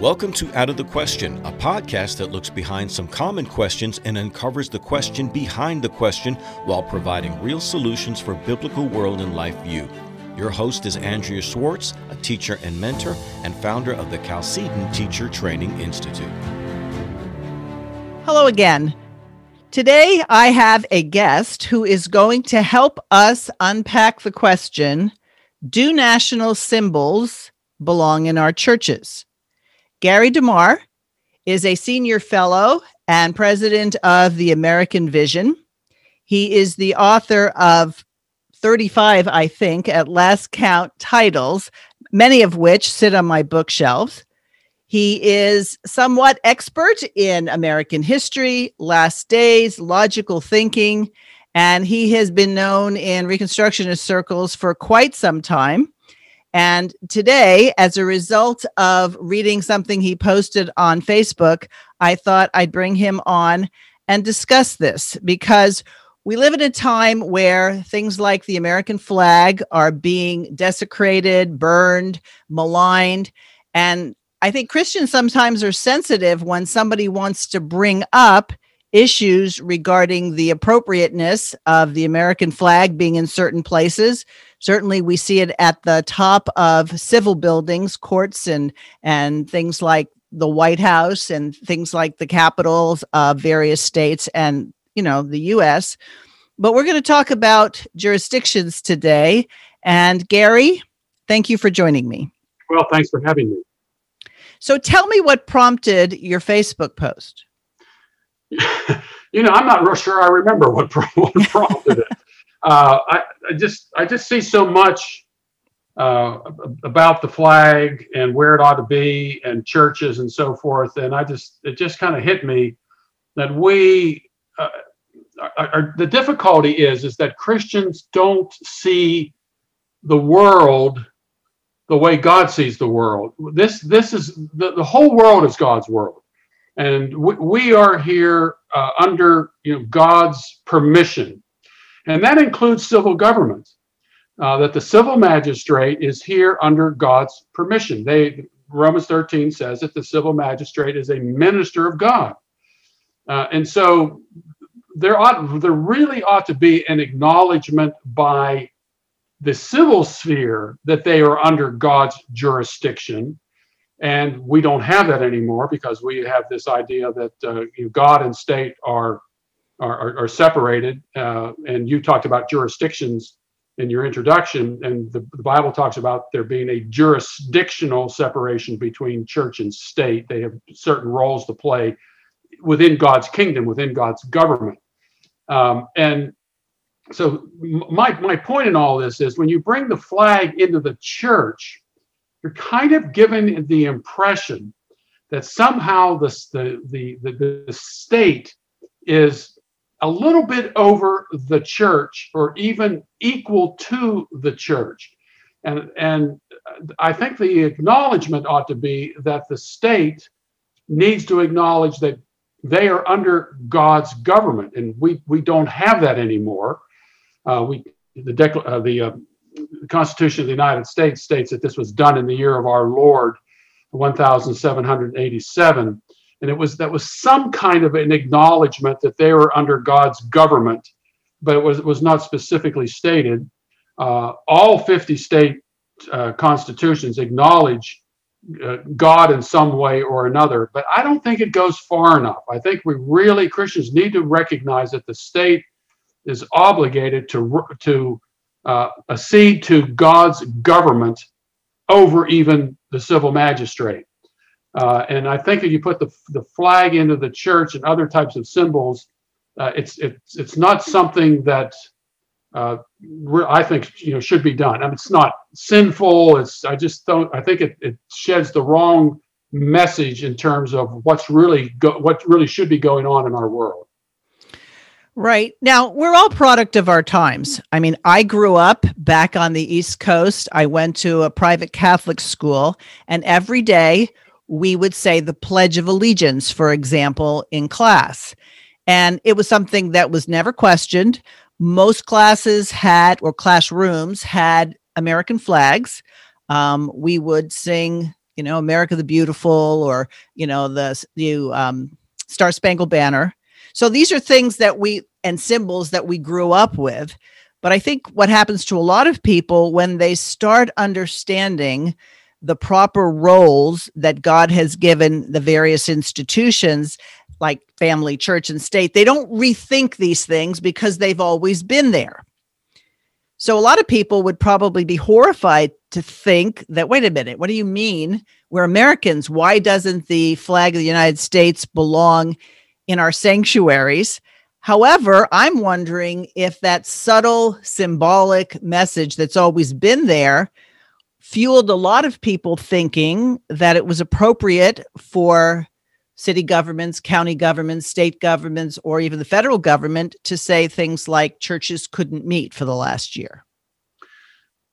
Welcome to Out of the Question, a podcast that looks behind some common questions and uncovers the question behind the question while providing real solutions for biblical world and life view. Your host is Andrea Schwartz, a teacher and mentor and founder of the Chalcedon Teacher Training Institute. Hello again. Today I have a guest who is going to help us unpack the question Do national symbols belong in our churches? Gary DeMar is a senior fellow and president of the American Vision. He is the author of 35, I think, at last count titles, many of which sit on my bookshelves. He is somewhat expert in American history, last days, logical thinking, and he has been known in Reconstructionist circles for quite some time. And today, as a result of reading something he posted on Facebook, I thought I'd bring him on and discuss this because we live in a time where things like the American flag are being desecrated, burned, maligned. And I think Christians sometimes are sensitive when somebody wants to bring up issues regarding the appropriateness of the American flag being in certain places. Certainly, we see it at the top of civil buildings, courts, and and things like the White House and things like the capitals of various states and you know the U.S. But we're going to talk about jurisdictions today. And Gary, thank you for joining me. Well, thanks for having me. So tell me what prompted your Facebook post. you know, I'm not real sure I remember what, what prompted it. Uh, I, just I just see so much uh, about the flag and where it ought to be and churches and so forth, and I just it just kind of hit me that we uh, are, the difficulty is is that Christians don't see the world the way God sees the world. This this is the, the whole world is God's world, and we, we are here uh, under you know God's permission, and that includes civil government. Uh, that the civil magistrate is here under God's permission. They Romans 13 says that the civil magistrate is a minister of God. Uh, and so there ought there really ought to be an acknowledgement by the civil sphere that they are under God's jurisdiction. And we don't have that anymore because we have this idea that uh, God and state are are, are separated. Uh, and you talked about jurisdictions in your introduction, and the, the, Bible talks about there being a jurisdictional separation between church and state. They have certain roles to play within God's kingdom, within God's government. Um, and so my my point in all this is when you bring the flag into the church, you're kind of given the impression that somehow the the the, the, the state is a little bit over the church or even equal to the church. And, and I think the acknowledgement ought to be that the state needs to acknowledge that they are under God's government, and we we don't have that anymore. Uh, we the uh, the uh, Constitution of the United States states that this was done in the year of our Lord, 1787, and it was that was some kind of an acknowledgement that they were under God's government, but it was it was not specifically stated. Uh, all 50 state uh, constitutions acknowledge uh, God in some way or another. But I don't think it goes far enough. I think we really Christians need to recognize that the state is obligated to to uh, accede to God's government over even the civil magistrate. Uh, and I think if you put the the flag into the church and other types of symbols, uh, it's it's it's not something that uh, I think you know should be done. I mean, it's not sinful. It's I just don't. I think it, it sheds the wrong message in terms of what's really go, what really should be going on in our world. Right. Now, we're all product of our times. I mean, I grew up back on the East Coast. I went to a private Catholic school, and every day we would say the Pledge of Allegiance, for example, in class. And it was something that was never questioned most classes had or classrooms had American flags. Um, we would sing you know, America the Beautiful or, you know, the, the um, Star Spangled Banner. So these are things that we, and symbols that we grew up with. But I think what happens to a lot of people when they start understanding the proper roles that God has given the various institutions, like family, church, and state, they don't rethink these things because they've always been there. So a lot of people would probably be horrified to think that, wait a minute, what do you mean? We're Americans. Why doesn't the flag of the United States belong in our sanctuaries? However, I'm wondering if that subtle symbolic message that's always been there fueled a lot of people thinking that it was appropriate for city governments, county governments, state governments, or even the federal government to say things like churches couldn't meet for the last year.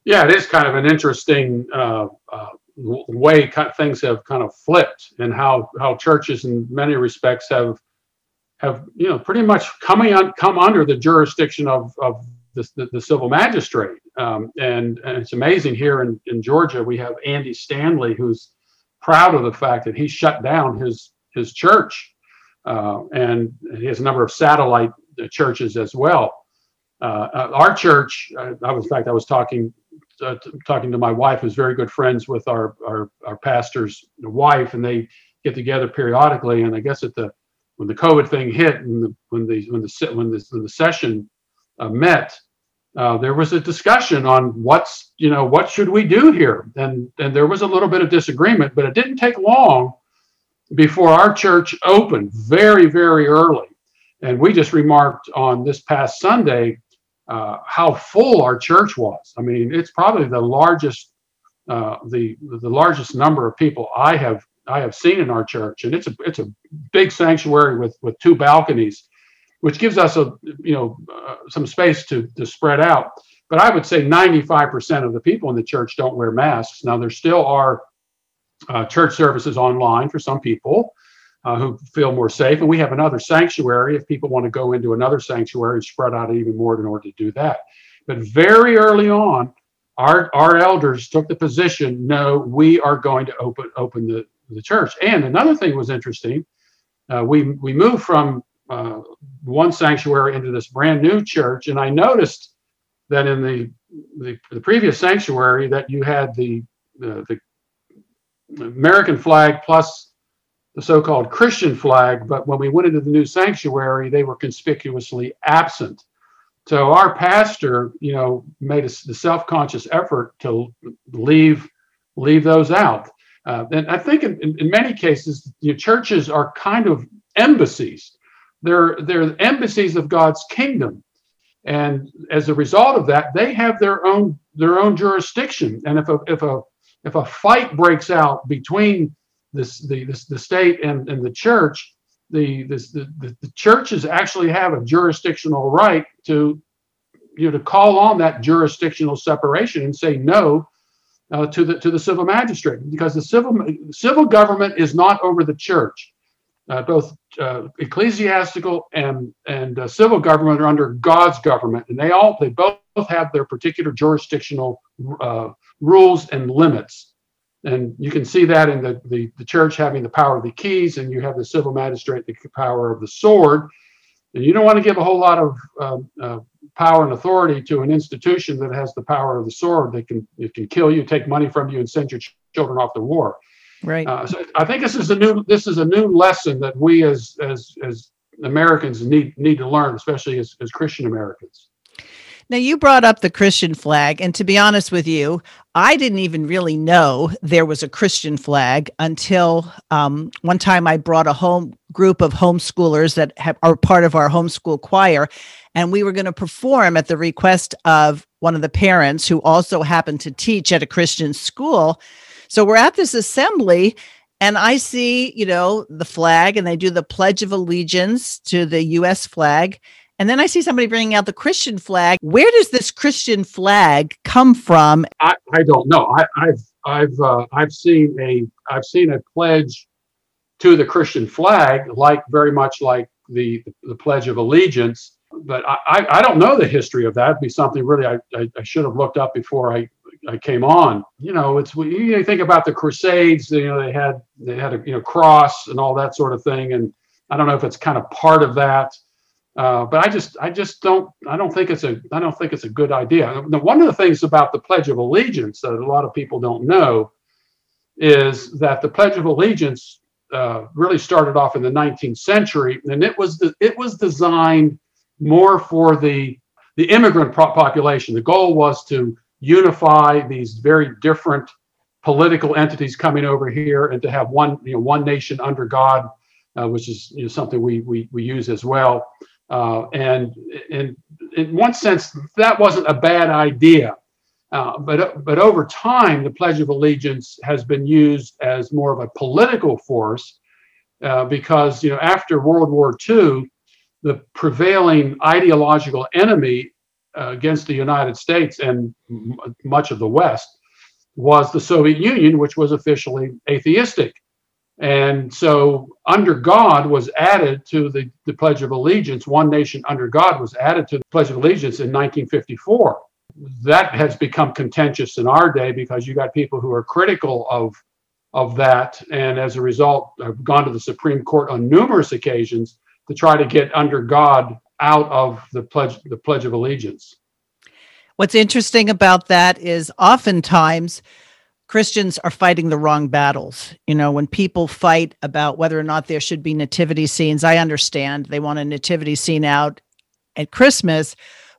Yeah, it is kind of an interesting uh, uh, way things have kind of flipped, and how how churches, in many respects, have have you know pretty much coming on come under the jurisdiction of of the, the, civil magistrate. Um, and, and it's amazing here in, in Georgia we have Andy Stanley who's proud of the fact that he shut down his his church, uh, and he has a number of satellite churches as well. Uh, uh our church, uh, I was in fact I was talking uh, talking to my wife, who's very good friends with our our, our pastor's wife, and they get together periodically. And I guess at the when the COVID thing hit and the, when the when the when the when the session uh, met, uh, there was a discussion on what's you know what should we do here, and and there was a little bit of disagreement, but it didn't take long before our church opened very very early, and we just remarked on this past Sunday uh, how full our church was. I mean, it's probably the largest uh, the the largest number of people I have I have seen in our church, and it's a it's a big sanctuary with with two balconies, which gives us a you know uh, some space to to spread out. But I would say 95% of the people in the church don't wear masks. Now there still are uh, church services online for some people uh, who feel more safe, and we have another sanctuary if people want to go into another sanctuary and spread out even more in order to do that. But very early on, our, our elders took the position no we are going to open open the, the church. And another thing was interesting. Uh, we we moved from uh, one sanctuary into this brand new church, and I noticed that in the the, the previous sanctuary that you had the, the the American flag plus the so-called Christian flag, but when we went into the new sanctuary, they were conspicuously absent. So our pastor, you know, made a, the self-conscious effort to leave leave those out. Uh, and I think in, in, many cases, you know, churches are kind of embassies. They're, they're embassies of God's kingdom. And as a result of that, they have their own their own jurisdiction. And if a if a if a fight breaks out between this the this, the state and, and the church, the, this, the the the churches actually have a jurisdictional right to you know to call on that jurisdictional separation and say no uh, to the to the civil magistrate because the civil civil government is not over the church. Uh, both uh, ecclesiastical and and uh, civil government are under God's government, and they all they both have their particular jurisdictional uh, rules and limits. And you can see that in the, the the church having the power of the keys, and you have the civil magistrate the power of the sword. And you don't want to give a whole lot of um, uh, power and authority to an institution that has the power of the sword that can it can kill you, take money from you, and send your children off to war. Right. Uh, so I think this is a new this is a new lesson that we as as as Americans need need to learn, especially as, as Christian Americans. Now, you brought up the Christian flag, and to be honest with you, I didn't even really know there was a Christian flag until um, one time I brought a home group of homeschoolers that have, are part of our homeschool choir, and we were going to perform at the request of one of the parents who also happened to teach at a Christian school. So we're at this assembly, and I see, you know, the flag, and they do the Pledge of Allegiance to the U.S. flag. And then I see somebody bringing out the Christian flag. Where does this Christian flag come from? I, I don't know. I, have I've uh, I've seen a I've seen a pledge to the Christian flag, like very much like the the Pledge of Allegiance. But I, I don't know the history of that. It'd be something really I, I, I should have looked up before I I came on. You know, it's you think about the Crusades. You know, they had they had a you know cross and all that sort of thing, and I don't know if it's kind of part of that. Uh, but I just I just don't I don't think it's a I don't think it's a good idea. One of the things about the Pledge of Allegiance that a lot of people don't know is that the Pledge of Allegiance uh, really started off in the 19th century, and it was the, it was designed more for the the immigrant population. The goal was to unify these very different political entities coming over here and to have one you know one nation under God, uh, which is you know, something we, we we use as well. Uh, and in in one sense, that wasn't a bad idea. Uh, but but over time, the Pledge of Allegiance has been used as more of a political force uh, because you know after World War II, the prevailing ideological enemy uh, against the United States and m- much of the West was the Soviet Union, which was officially atheistic. And so, under God was added to the, the Pledge of Allegiance, one nation under God was added to the Pledge of Allegiance in 1954 that has become contentious in our day because you got people who are critical of of that. And as a result have gone to the supreme court on numerous occasions to try to get under god out of the pledge the pledge of allegiance what's interesting about that is oftentimes Christians are fighting the wrong battles. You know, when people fight about whether or not there should be nativity scenes, I understand they want a nativity scene out at Christmas,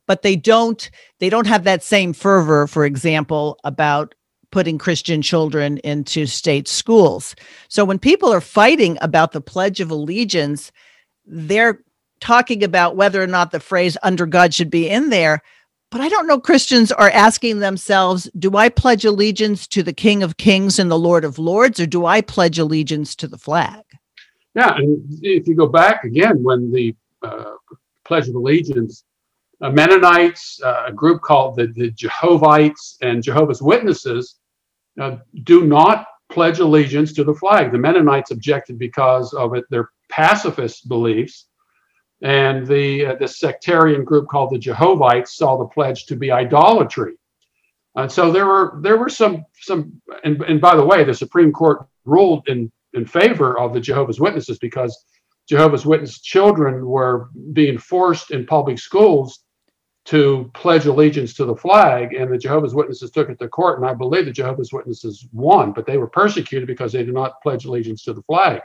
but they don't they don't have that same fervor for example about putting christian children into state schools so when people are fighting about the pledge of allegiance they're talking about whether or not the phrase under god should be in there but i don't know christians are asking themselves do i pledge allegiance to the king of kings and the lord of lords or do i pledge allegiance to the flag yeah and if you go back again when the uh, pledge of allegiance uh, Mennonites, uh, a group called the, the and Jehovah's Witnesses, uh, do not pledge allegiance to the flag. The Mennonites objected because of it, their pacifist beliefs. And the, uh, the sectarian group called the Jehovites saw the pledge to be idolatry. And so there were there were some some and, and by the way, the Supreme Court ruled in in favor of the Jehovah's Witnesses because Jehovah's Witness children were being forced in public schools to pledge allegiance to the flag, and the Jehovah's Witnesses took it to court, and I believe the Jehovah's Witnesses won, but they were persecuted because they did not pledge allegiance to the flag.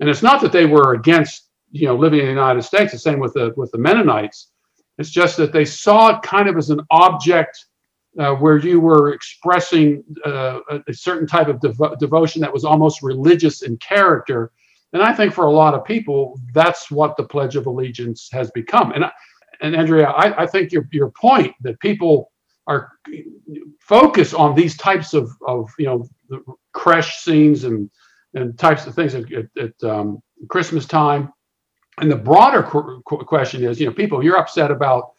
And it's not that they were against, you know, living in the United States. The same with the with the Mennonites. It's just that they saw it kind of as an object uh, where you were expressing uh, a, certain type of devo- devotion that was almost religious in character. And I think for a lot of people, that's what the Pledge of Allegiance has become. And and Andrea, I, I think your your point that people are focus on these types of of you know the creche scenes and and types of things at, at, at um, Christmas time. And the broader qu- question is, you know, people, you're upset about,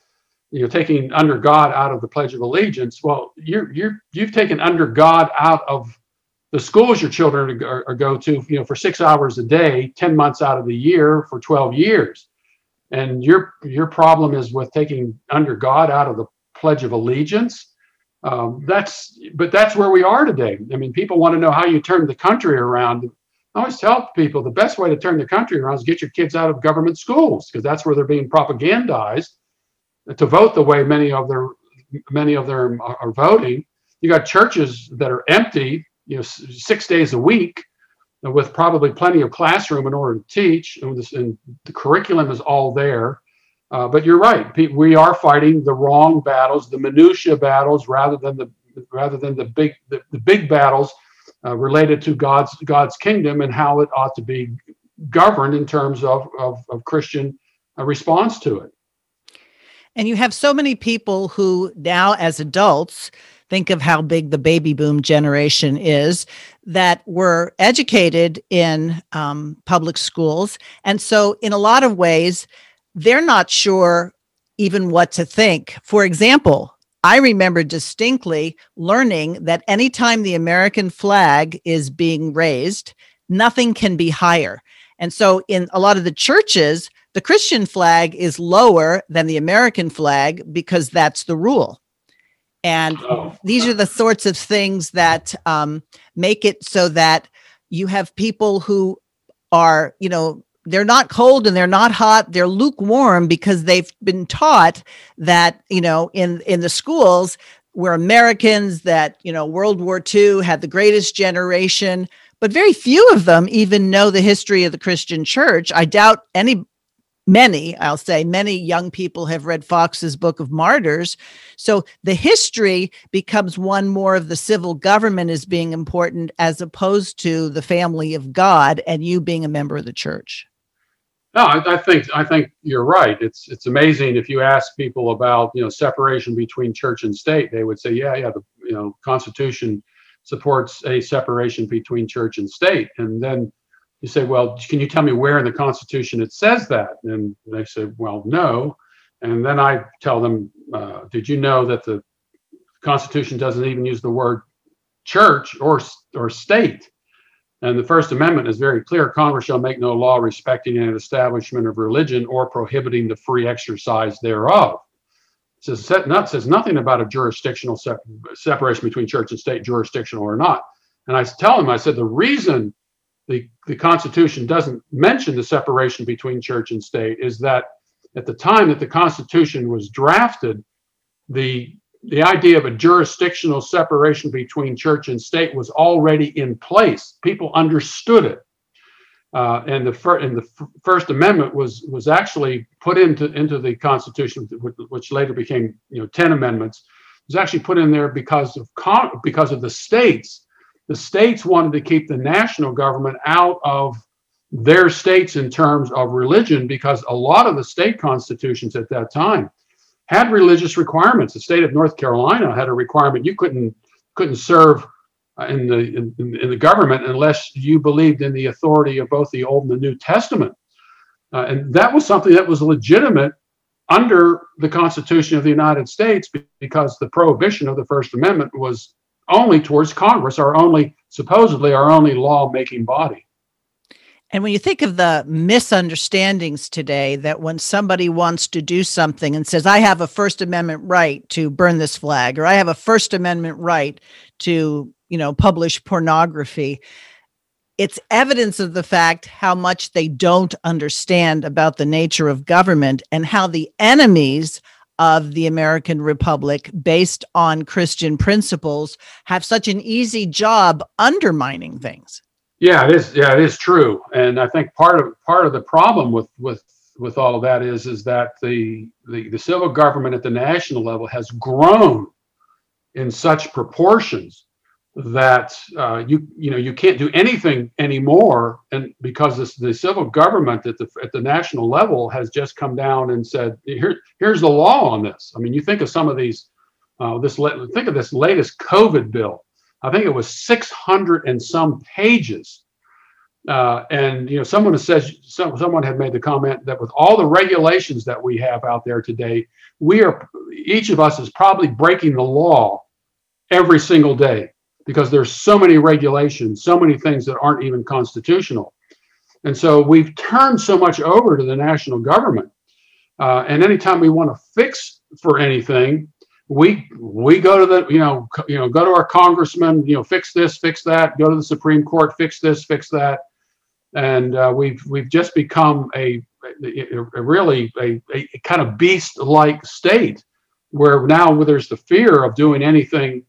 you know, taking under God out of the Pledge of Allegiance. Well, you're you're you've taken under God out of the schools your children are, are go to, you know, for six hours a day, ten months out of the year for twelve years and your your problem is with taking under God out of the Pledge of Allegiance. Um, that's but that's where we are today. I mean, people want to know how you turn the country around. I always tell people the best way to turn the country around is get your kids out of government schools because that's where they're being propagandized to vote the way many of their many of them are voting. You got churches that are empty, you know, six days a week with probably plenty of classroom in order to teach, and, this, and the curriculum is all there. Uh, but you're right; we are fighting the wrong battles, the minutia battles, rather than the rather than the big the, the big battles uh, related to God's God's kingdom and how it ought to be governed in terms of of, of Christian uh, response to it. And you have so many people who now, as adults, think of how big the baby boom generation is that were educated in um, public schools. And so, in a lot of ways, they're not sure even what to think. For example, I remember distinctly learning that anytime the American flag is being raised, nothing can be higher. And so, in a lot of the churches, the Christian flag is lower than the American flag because that's the rule. And oh. these are the sorts of things that um, make it so that you have people who are, you know, they're not cold and they're not hot they're lukewarm because they've been taught that you know in in the schools we're americans that you know world war ii had the greatest generation but very few of them even know the history of the christian church i doubt any many, I'll say, many young people have read Foxe's Book of Martyrs. So the history becomes one more of the civil government as being important as opposed to the family of God and you being a member of the church. No, I, I, think I think you're right. It's it's amazing if you ask people about you know separation between church and state, they would say, yeah, yeah, the you know Constitution supports a separation between church and state, and then you say, well, can you tell me where in the Constitution it says that? And they say, well, no. And then I tell them, uh, did you know that the Constitution doesn't even use the word church or or state? And the First Amendment is very clear: Congress shall make no law respecting an establishment of religion or prohibiting the free exercise thereof. It says, says nothing about a jurisdictional separation between church and state, jurisdictional or not. And I tell them, I said, the reason the, the Constitution doesn't mention the separation between church and state is that at the time that the Constitution was drafted, the the idea of a jurisdictional separation between church and state was already in place. People understood it, uh, and the fir- and the f- First Amendment was was actually put into into the Constitution, which later became you know ten amendments. Was actually put in there because of con- because of the states the states wanted to keep the national government out of their states in terms of religion because a lot of the state constitutions at that time had religious requirements. The state of North Carolina had a requirement you couldn't couldn't serve uh, in the in, in the government unless you believed in the authority of both the Old and the New Testament, uh, and that was something that was legitimate under the Constitution of the United States because the prohibition of the First Amendment was only towards Congress, our only, supposedly, our only law making body. And when you think of the misunderstandings today, that when somebody wants to do something and says, I have a First Amendment right to burn this flag, or I have a First Amendment right to, you know, publish pornography, it's evidence of the fact how much they don't understand about the nature of government and how the enemies of the American Republic based on Christian principles have such an easy job undermining things. Yeah, it is. Yeah, it is true. And I think part of part of the problem with with with all of that is is that the the, the civil government at the national level has grown in such proportions that uh, you you know you can't do anything anymore, and because this, the civil government at the at the national level has just come down and said here here's the law on this. I mean, you think of some of these uh, this think of this latest COVID bill. I think it was 600 and some pages. Uh, and you know, someone says some, someone had made the comment that with all the regulations that we have out there today, we are each of us is probably breaking the law every single day because there's so many regulations, so many things that aren't even constitutional. And so we've turned so much over to the national government. Uh, and anytime we want to fix for anything, we we go to the you know you know go to our congressman you know fix this fix that go to the Supreme Court fix this fix that, and uh, we've we've just become a, a, a really a, a kind of beast like state where now there's the fear of doing anything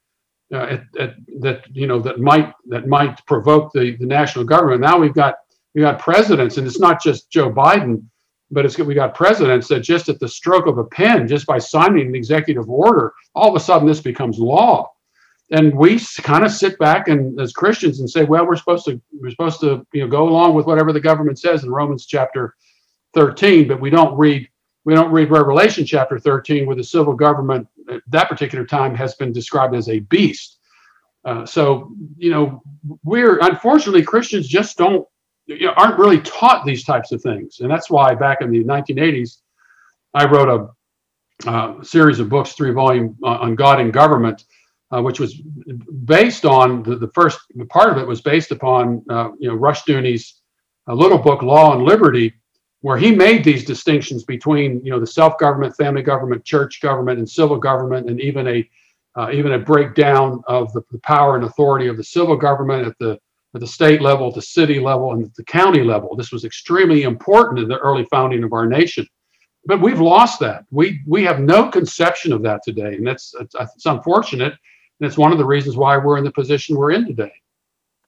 uh, at, at, that you know that might that might provoke the, the national government. Now we've got we got presidents, and it's not just Joe Biden, but it's we got presidents that just at the stroke of a pen, just by signing an executive order, all of a sudden this becomes law. And we kind of sit back and as Christians and say, well, we're supposed to we're supposed to you know go along with whatever the government says in Romans chapter 13, but we don't read we don't read Revelation chapter 13, where the civil government at that particular time has been described as a beast. Uh, so, you know, we're unfortunately Christians just don't you know, aren't really taught these types of things, and that's why back in the 1980s, I wrote a uh, series of books, three volume uh, on God and government, uh, which was based on the, the first part of it was based upon uh, you know Rushdoony's uh, little book Law and Liberty, where he made these distinctions between you know the self-government, family government, church government, and civil government, and even a uh, even a breakdown of the, the, power and authority of the civil government at the at the state level, the city level, and the county level. This was extremely important in the early founding of our nation. But we've lost that. We we have no conception of that today, and that's it's, it's unfortunate. And it's one of the reasons why we're in the position we're in today.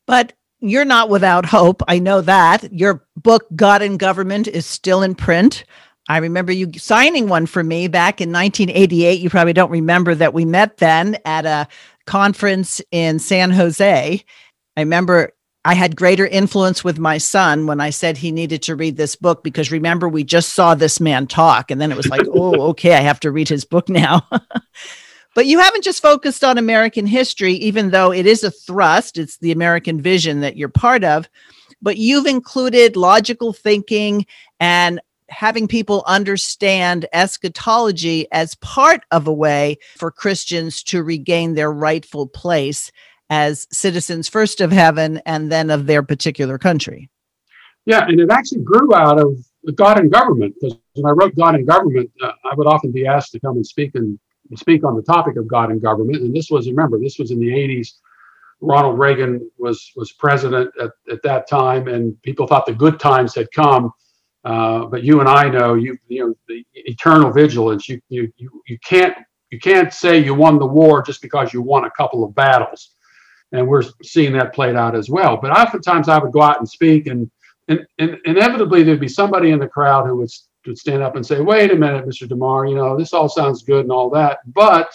But you're not without hope. I know that. Your book, God and Government, is still in print. I remember you signing one for me back in 1988. You probably don't remember that we met then at a conference in San Jose. I remember I had greater influence with my son when I said he needed to read this book because remember, we just saw this man talk. And then it was like, oh, okay, I have to read his book now. but you haven't just focused on American history, even though it is a thrust, it's the American vision that you're part of. But you've included logical thinking and having people understand eschatology as part of a way for Christians to regain their rightful place as citizens first of heaven and then of their particular country. Yeah, and it actually grew out of God and government because when I wrote God and government, uh, I would often be asked to come and speak and speak on the topic of God and government. And this was, remember, this was in the 80s. Ronald Reagan was was president at, at that time, and people thought the good times had come. Uh, but you and I know you you know the eternal vigilance. You you you you can't you can't say you won the war just because you won a couple of battles, and we're seeing that played out as well. But oftentimes I would go out and speak, and and, and inevitably there'd be somebody in the crowd who would would stand up and say, "Wait a minute, Mr. DeMar, you know this all sounds good and all that, but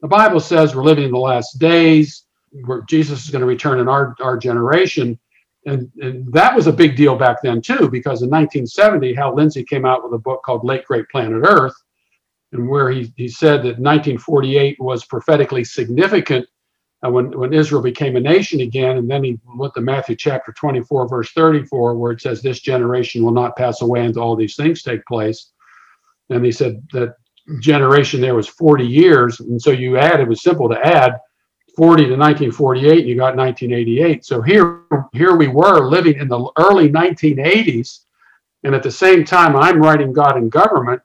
the Bible says we're living in the last days. Where Jesus is going to return in our our generation." And, and, that was a big deal back then too, because in 1970, Hal Lindsey came out with a book called Late Great Planet Earth, and where he, he said that 1948 was prophetically significant uh, when, when Israel became a nation again. And then he went to Matthew chapter 24, verse 34, where it says, This generation will not pass away until all these things take place. And he said that generation there was 40 years. And so you add, it was simple to add 40 to 1948 and you got 1988 so here here we were living in the early 1980s and at the same time i'm writing god and government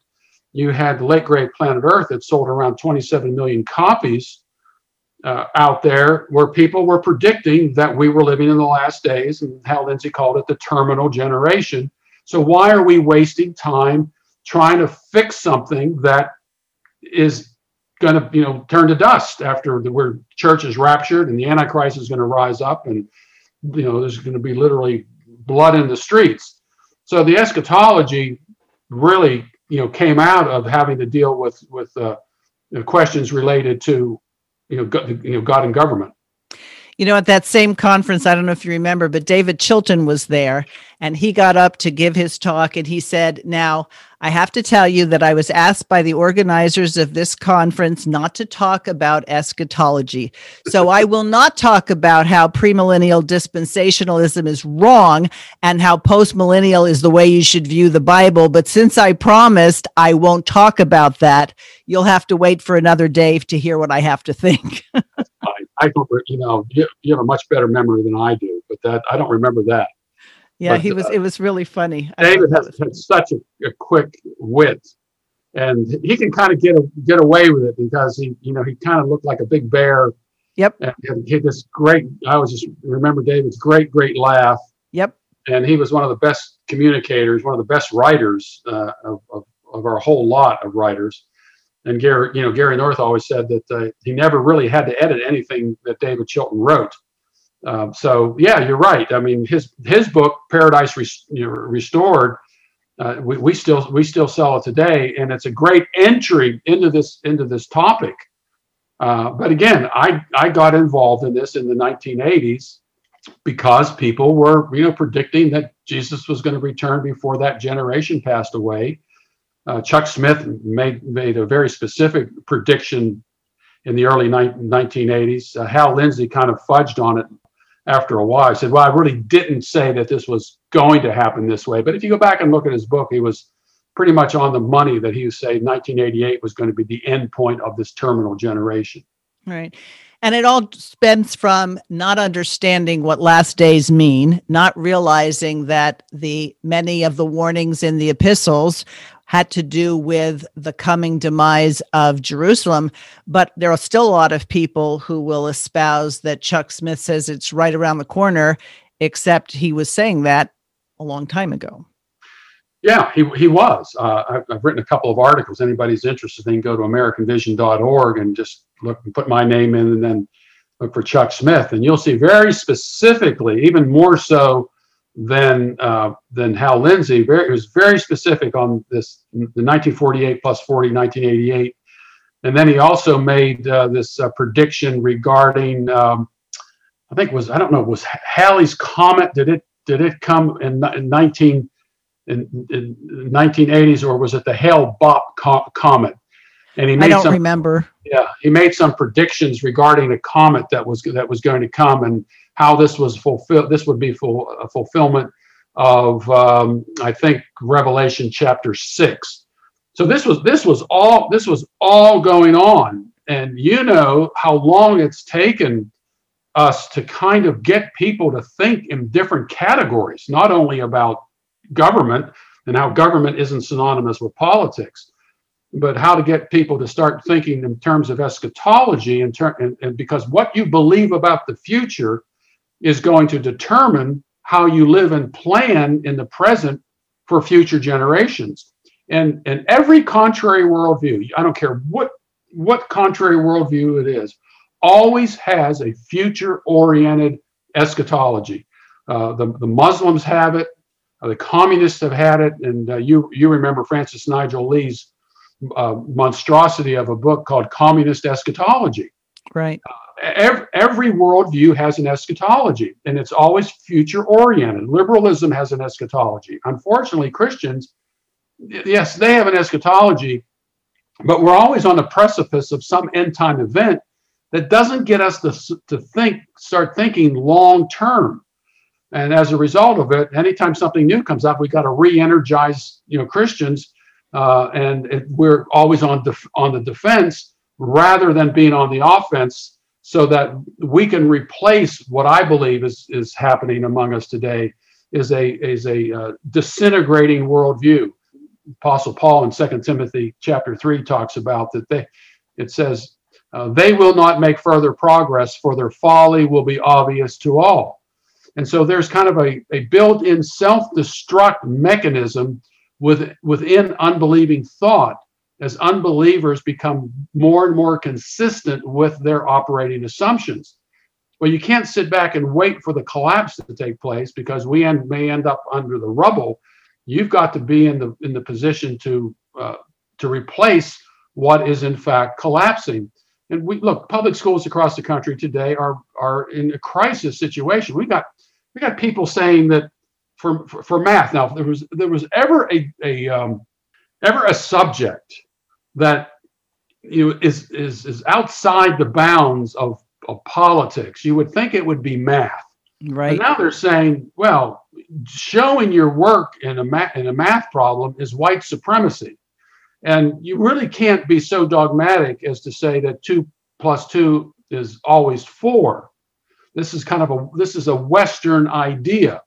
you had the late great planet earth that sold around 27 million copies uh, out there where people were predicting that we were living in the last days and Hal Lindsey called it the terminal generation. So why are we wasting time trying to fix something that is going to you know turn to dust after the where church is raptured and the antichrist is going to rise up and you know there's going to be literally blood in the streets? So the eschatology really you know came out of having to deal with with uh, questions related to you know, God, you know god and government you know, at that same conference, I don't know if you remember, but David Chilton was there and he got up to give his talk and he said, Now, I have to tell you that I was asked by the organizers of this conference not to talk about eschatology. So I will not talk about how premillennial dispensationalism is wrong and how postmillennial is the way you should view the Bible. But since I promised I won't talk about that, you'll have to wait for another day to hear what I have to think. I don't, you know, you, you have a much better memory than I do, but that I don't remember that. Yeah, but, he was. Uh, it was really funny. David has, has such a, a, quick wit, and he can kind of get a, get away with it because he, you know, he kind of looked like a big bear. Yep. And he had this great. I was just remember David's great, great laugh. Yep. And he was one of the best communicators, one of the best writers uh, of, of, of our whole lot of writers and Gary, you know, Gary North always said that uh, he never really had to edit anything that David Chilton wrote. Um, so yeah, you're right. I mean, his his book Paradise you know, Restored, uh, we, we still we still sell it today, and it's a great entry into this into this topic. Uh, but again, I I got involved in this in the 1980s because people were you know predicting that Jesus was going to return before that generation passed away uh, Chuck Smith made made a very specific prediction in the early ni- 1980s. Uh, Hal Lindsey kind of fudged on it after a while. He said, "Well, I really didn't say that this was going to happen this way." But if you go back and look at his book, he was pretty much on the money that he was saying 1988 was going to be the end point of this terminal generation. Right. And it all stems from not understanding what last days mean, not realizing that the many of the warnings in the epistles had to do with the coming demise of Jerusalem. But there are still a lot of people who will espouse that Chuck Smith says it's right around the corner, except he was saying that a long time ago. Yeah, he, he was. Uh, I've, I've, written a couple of articles. Anybody's interested, they can go to AmericanVision.org and just look and put my name in and then look for Chuck Smith. And you'll see very specifically, even more so than uh, than Hal Lindsey. Very, it was very specific on this the 1948 plus 40 1988, and then he also made uh, this uh, prediction regarding um, I think it was I don't know was Halley's comet did it did it come in, in 19 in, in 1980s or was it the Hale Bopp co- comet? And he made I don't some, remember. Yeah, he made some predictions regarding a comet that was that was going to come and how this was fulfilled. This would be full a fulfillment of um, I think Revelation chapter six. So this was this was all this was all going on, and you know how long it's taken us to kind of get people to think in different categories, not only about government and how government isn't synonymous with politics, but how to get people to start thinking in terms of eschatology and, ter- and, and because what you believe about the future is going to determine how you live and plan in the present for future generations. And, and every contrary worldview, I don't care what, what contrary worldview it is, always has a future oriented eschatology. Uh, the, the Muslims have it, uh, the communists have had it, and uh, you, you remember Francis Nigel Lee's uh, monstrosity of a book called Communist Eschatology. Right. Every, every worldview has an eschatology and it's always future oriented. Liberalism has an eschatology. Unfortunately, Christians, yes, they have an eschatology, but we're always on the precipice of some end time event that doesn't get us to, to think, start thinking long term. And as a result of it, anytime something new comes up, we've got to re-energize, you know, Christians, uh, and it, we're always on def- on the defense rather than being on the offense so that we can replace what I believe is, is happening among us today is a, is a uh, disintegrating worldview. Apostle Paul in 2 Timothy chapter 3 talks about that they, it says, uh, they will not make further progress, for their folly will be obvious to all. And so there's kind of a, a built in self destruct mechanism with, within unbelieving thought as unbelievers become more and more consistent with their operating assumptions. Well, you can't sit back and wait for the collapse to take place because we end, may end up under the rubble. You've got to be in the in the position to uh, to replace what is in fact collapsing. And we look, public schools across the country today are are in a crisis situation. We got we got people saying that for for, for math. Now, there was there was ever a a um, ever a subject that you is is is outside the bounds of, of politics. You would think it would be math. Right. But now they're saying, well, showing your work in a math in a math problem is white supremacy. And you really can't be so dogmatic as to say that two plus two is always four. This is kind of a this is a Western idea.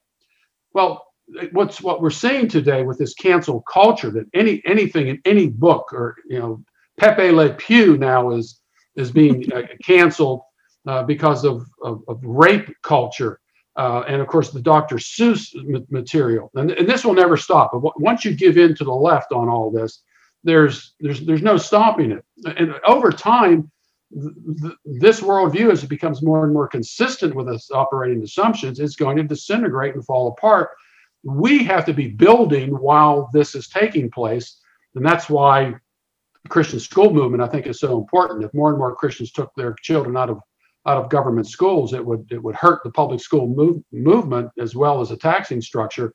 Well, what's what we're seeing today with this cancel culture that any anything in any book or you know Pepe Le Pew now is is being uh, canceled uh, because of, of, of rape culture uh, and of course the Dr. Seuss material and, and this will never stop. But once you give in to the left on all this, there's there's there's no stopping it. And over time, th- this worldview, as it becomes more and more consistent with its operating assumptions, is going to disintegrate and fall apart we have to be building while this is taking place. And that's why the Christian school movement, I think, is so important. If more and more Christians took their children out of out of government schools, it would it would hurt the public school move, movement as well as a taxing structure.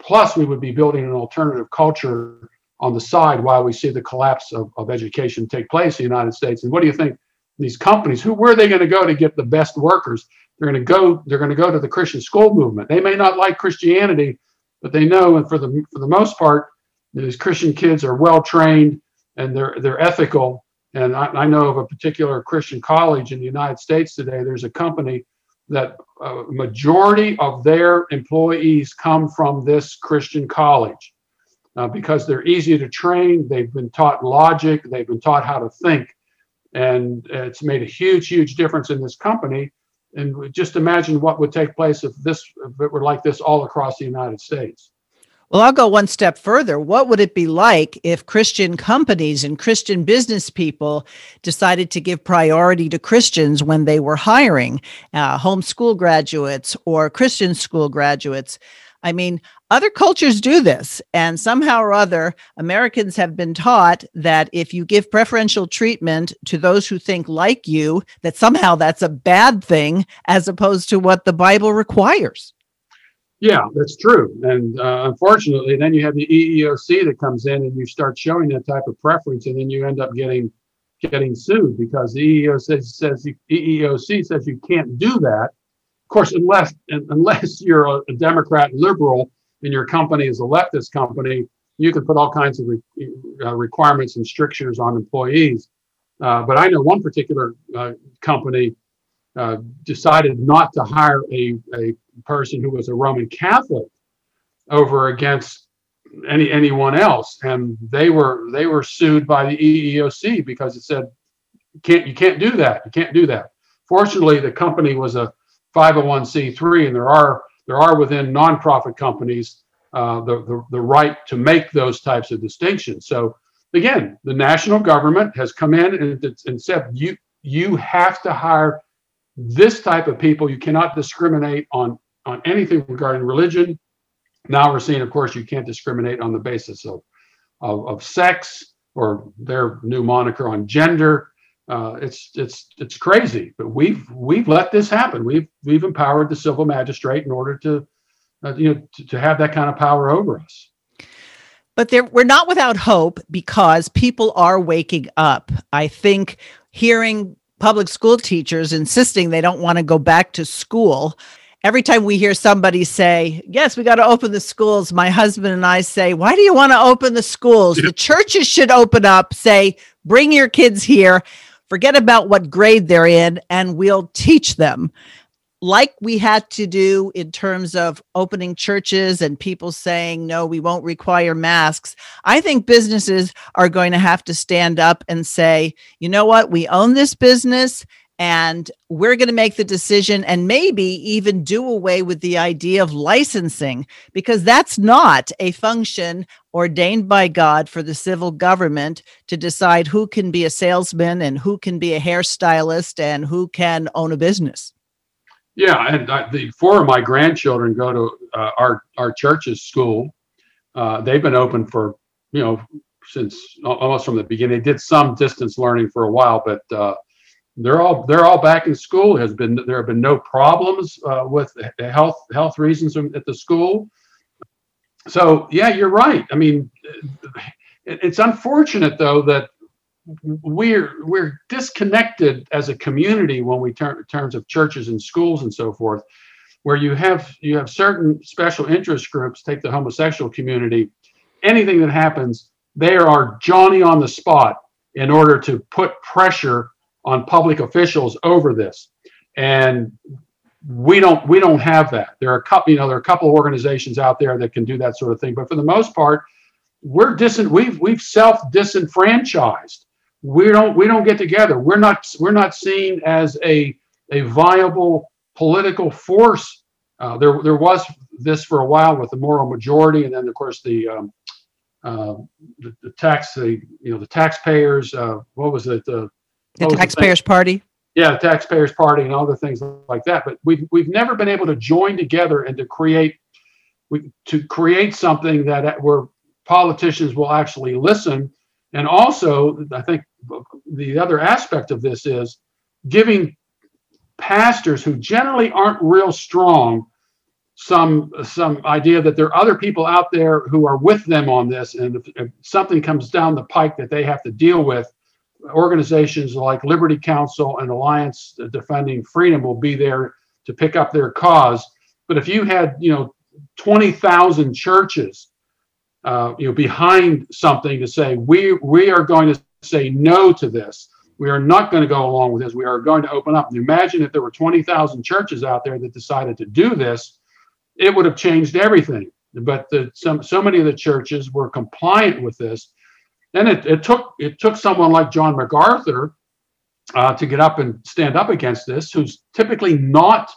Plus, we would be building an alternative culture on the side while we see the collapse of, of education take place in the United States. And what do you think? These companies, who where are they going to go to get the best workers? They're going to go. They're going to go to the Christian school movement. They may not like Christianity, but they know, and for the for the most part, these Christian kids are well trained and they're they're ethical. And I, I, know of a particular Christian college in the United States today. There's a company that a uh, majority of their employees come from this Christian college. uh, because they're easy to train. They've been taught logic, they've been taught how to think, and it's made a huge, huge difference in this company. And just imagine what would take place if this if it were like this all across the United States. Well, I'll go one step further. What would it be like if Christian companies and Christian business people decided to give priority to Christians when they were hiring uh, homeschool graduates or Christian school graduates? I mean, other cultures do this, and somehow or other, Americans have been taught that if you give preferential treatment to those who think like you, that somehow that's a bad thing as opposed to what the Bible requires. Yeah, that's true. And uh, unfortunately, then you have the EEOC that comes in and you start showing that type of preference, and then you end up getting getting sued because the EEOC says, EEOC says you can't do that. Of course, unless unless you're a, a Democrat liberal and your company is a leftist company, you can put all kinds of re, uh, requirements and strictures on employees. Uh, but I know one particular uh, company uh, decided not to hire a, a person who was a Roman Catholic over against any anyone else, and they were they were sued by the EEOC because it said can't you can't do that you can't do that. Fortunately, the company was a 501c3, and there are there are within nonprofit companies uh, the, the the right to make those types of distinctions. So again, the national government has come in and, and said you you have to hire this type of people. You cannot discriminate on on anything regarding religion. Now we're seeing, of course, you can't discriminate on the basis of, of, of sex or their new moniker on gender. Uh, it's it's it's crazy, but we've we've let this happen. We've we've empowered the civil magistrate in order to, uh, you know, to, to have that kind of power over us. But there, we're not without hope because people are waking up. I think hearing public school teachers insisting they don't want to go back to school every time we hear somebody say, Yes, we got to open the schools, my husband and I say, Why do you want to open the schools? The churches should open up, say, Bring your kids here, forget about what grade they're in, and we'll teach them. Like we had to do in terms of opening churches and people saying, no, we won't require masks. I think businesses are going to have to stand up and say, you know what, we own this business and we're going to make the decision and maybe even do away with the idea of licensing because that's not a function ordained by God for the civil government to decide who can be a salesman and who can be a hairstylist and who can own a business. Yeah, and I, the four of my grandchildren go to uh, our our church's school. Uh, they've been open for you know since almost from the beginning. They did some distance learning for a while, but uh, they're all they're all back in school. Has been there have been no problems uh, with health health reasons at the school. So yeah, you're right. I mean, it's unfortunate though that we're we're disconnected as a community when we turn in terms of churches and schools and so forth, where you have you have certain special interest groups. Take the homosexual community. Anything that happens, they are Johnny on the spot in order to put pressure on public officials over this. And we don't we don't have that. There are a couple, you know, there are a couple of organizations out there that can do that sort of thing. But for the most part, we're dis we've we've self disenfranchised. We don't we don't get together. We're not we're not seen as a a viable political force. Uh, there there was this for a while with the moral majority, and then of course the um, uh, the, the, tax the you know the taxpayers. Uh, what was it? The Oh, the taxpayers party? Yeah the taxpayers party and other things like that but we've, we've never been able to join together and to create we, to create something that where politicians will actually listen. And also i think the other aspect of this is giving pastors who generally aren't real strong some some idea that there are other people out there who are with them on this and if, if something comes down the pike that they have to deal with organizations like Liberty Counsel and Alliance Defending Freedom will be there to pick up their cause. But if you had, you know, 20,000 churches, uh, you know, behind something to say we we are going to say no to this. We are not going to go along with this. We are going to open up. Imagine if there were 20,000 churches out there that decided to do this, it would have changed everything. but the, some, so many of the churches were compliant with this. And it, it took it took someone like John MacArthur uh, to get up and stand up against this, who's typically not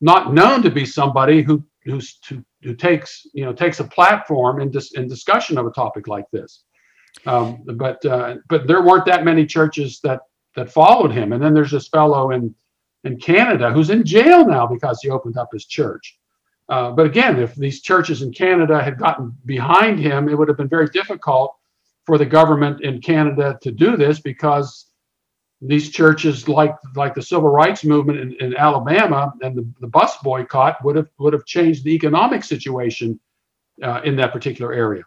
not known to be somebody who who's who, who takes you know takes a platform in dis, in discussion of a topic like this. Um, but uh, but there weren't that many churches that that followed him. And then there's this fellow in in Canada who's in jail now because he opened up his church. Uh, but again, if these churches in Canada had gotten behind him, it would have been very difficult for the government in Canada to do this because these churches, like like the civil rights movement in, in Alabama and the, the bus boycott, would have would have changed the economic situation uh, in that particular area.